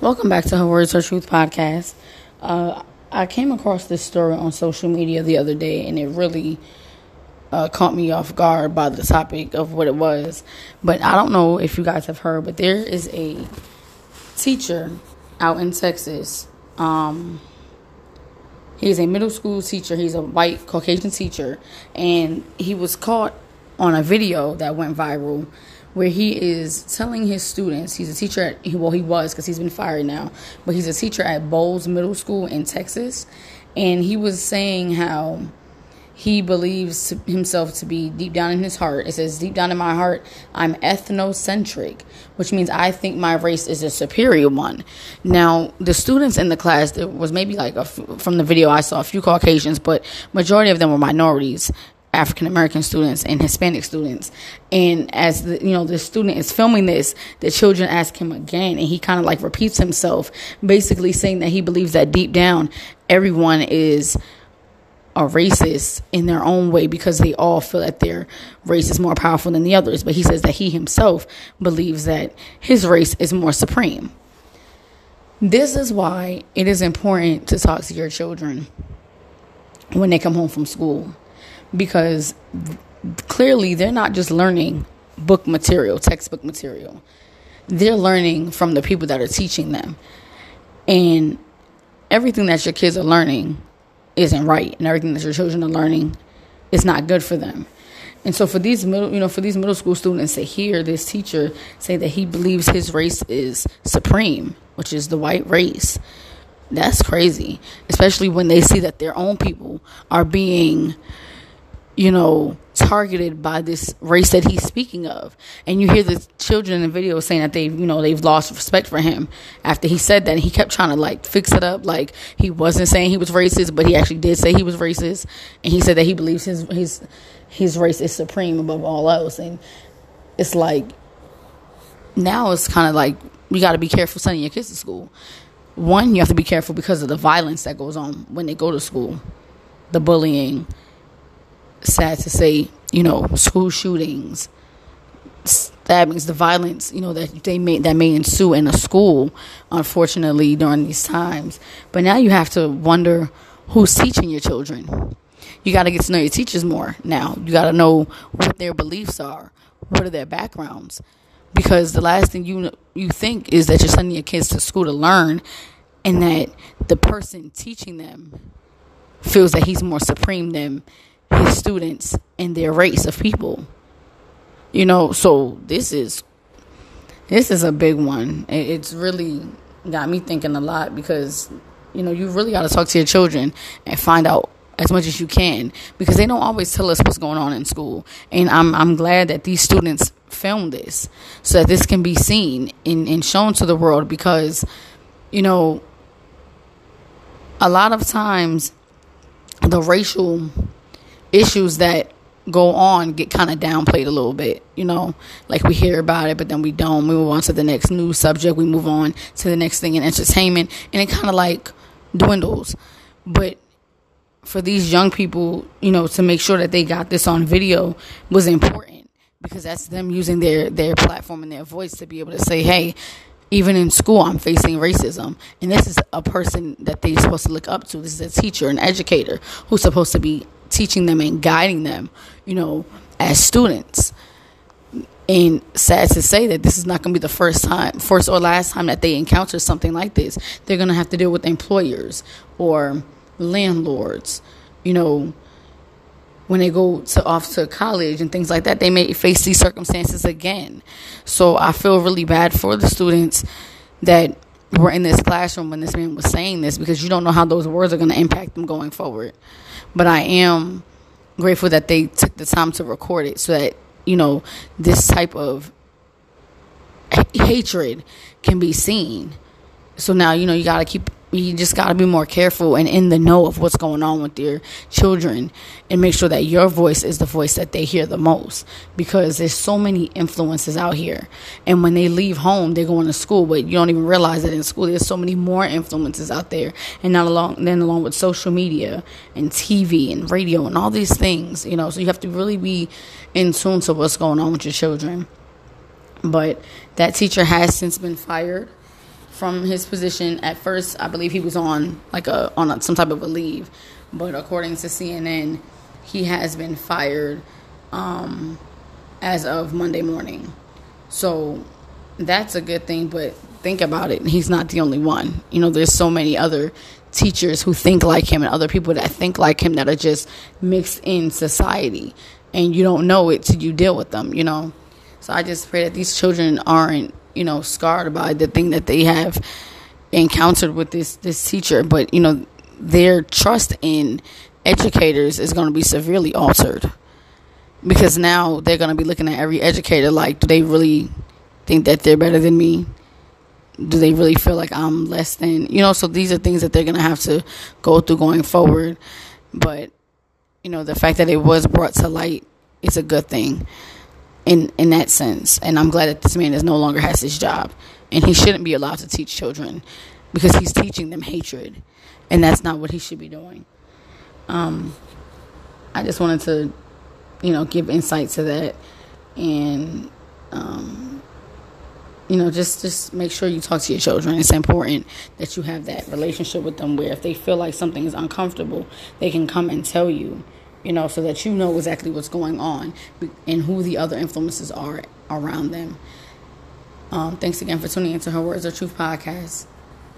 Welcome back to Her Words Her Truth podcast. Uh, I came across this story on social media the other day, and it really uh, caught me off guard by the topic of what it was. But I don't know if you guys have heard, but there is a teacher out in Texas. Um, he's a middle school teacher. He's a white Caucasian teacher, and he was caught on a video that went viral where he is telling his students he's a teacher at well he was because he's been fired now but he's a teacher at bowles Middle School in Texas and he was saying how he believes himself to be deep down in his heart. It says, Deep down in my heart, I'm ethnocentric, which means I think my race is a superior one. Now, the students in the class, there was maybe like from the video I saw a few Caucasians, but majority of them were minorities. African American students and Hispanic students. And as the you know the student is filming this, the children ask him again, and he kind of like repeats himself, basically saying that he believes that deep down everyone is a racist in their own way because they all feel that their race is more powerful than the others. But he says that he himself believes that his race is more supreme. This is why it is important to talk to your children when they come home from school because clearly they're not just learning book material, textbook material. They're learning from the people that are teaching them. And everything that your kids are learning isn't right and everything that your children are learning is not good for them. And so for these middle, you know, for these middle school students to hear this teacher say that he believes his race is supreme, which is the white race, that's crazy. Especially when they see that their own people are being, you know, targeted by this race that he's speaking of. And you hear the children in the video saying that they've, you know, they've lost respect for him after he said that. And he kept trying to like fix it up. Like he wasn't saying he was racist, but he actually did say he was racist. And he said that he believes his, his, his race is supreme above all else. And it's like, now it's kind of like, you got to be careful sending your kids to school. One, you have to be careful because of the violence that goes on when they go to school, the bullying, sad to say, you know, school shootings, stabbings, the violence, you know, that they may that may ensue in a school, unfortunately, during these times. But now you have to wonder who's teaching your children. You got to get to know your teachers more now. You got to know what their beliefs are, what are their backgrounds, because the last thing you you think is that you're sending your kids to school to learn, and that the person teaching them feels that he's more supreme than his students and their race of people. You know, so this is this is a big one. It's really got me thinking a lot because you know you really got to talk to your children and find out as much as you can because they don't always tell us what's going on in school. And I'm I'm glad that these students film this so that this can be seen and, and shown to the world because you know a lot of times the racial issues that go on get kind of downplayed a little bit, you know, like we hear about it, but then we don't. We move on to the next news subject. We move on to the next thing in entertainment, and it kind of like dwindles. But for these young people, you know, to make sure that they got this on video was important because that's them using their their platform and their voice to be able to say, "Hey, even in school, I'm facing racism. And this is a person that they're supposed to look up to. This is a teacher, an educator who's supposed to be teaching them and guiding them, you know, as students. And sad to say that this is not going to be the first time, first or last time that they encounter something like this. They're going to have to deal with employers or landlords, you know, when they go to off to college and things like that, they may face these circumstances again. So I feel really bad for the students that were in this classroom when this man was saying this because you don't know how those words are going to impact them going forward. But I am grateful that they took the time to record it so that, you know, this type of hatred can be seen. So now, you know, you got to keep you just got to be more careful and in the know of what's going on with your children and make sure that your voice is the voice that they hear the most because there's so many influences out here. And when they leave home they're going to school but you don't even realize that in school. There's so many more influences out there and not along then along with social media and TV and radio and all these things you know. So you have to really be in tune to what's going on with your children. But that teacher has since been fired from his position. At first, I believe he was on like a on a, some type of a leave, but according to CNN, he has been fired um, as of Monday morning. So that's a good thing, but think about it. He's not the only one. You know, there's so many other teachers who think like him and other people that think like him that are just mixed in society and you don't know it till you deal with them, you know. So I just pray that these children aren't, you know, scarred by the thing that they have encountered with this this teacher, but you know, their trust in educators is going to be severely altered. Because now they're going to be looking at every educator like do they really think that they're better than me? Do they really feel like i'm less than you know? So these are things that they're going to have to go through going forward. But you know the fact that it was brought to light is a good thing in in that sense. And i'm glad that this man is no longer has his job. And he shouldn't be allowed to teach children because he's teaching them hatred. And that's not what he should be doing. Um, i just wanted to you know give insight to that. And um, you know just just make sure you talk to your children. It's important that you have that relationship with them where if they feel like something is uncomfortable they can come and tell you you know so that you know exactly what's going on and who the other influences are around them. Um, thanks again for tuning into her words of truth podcast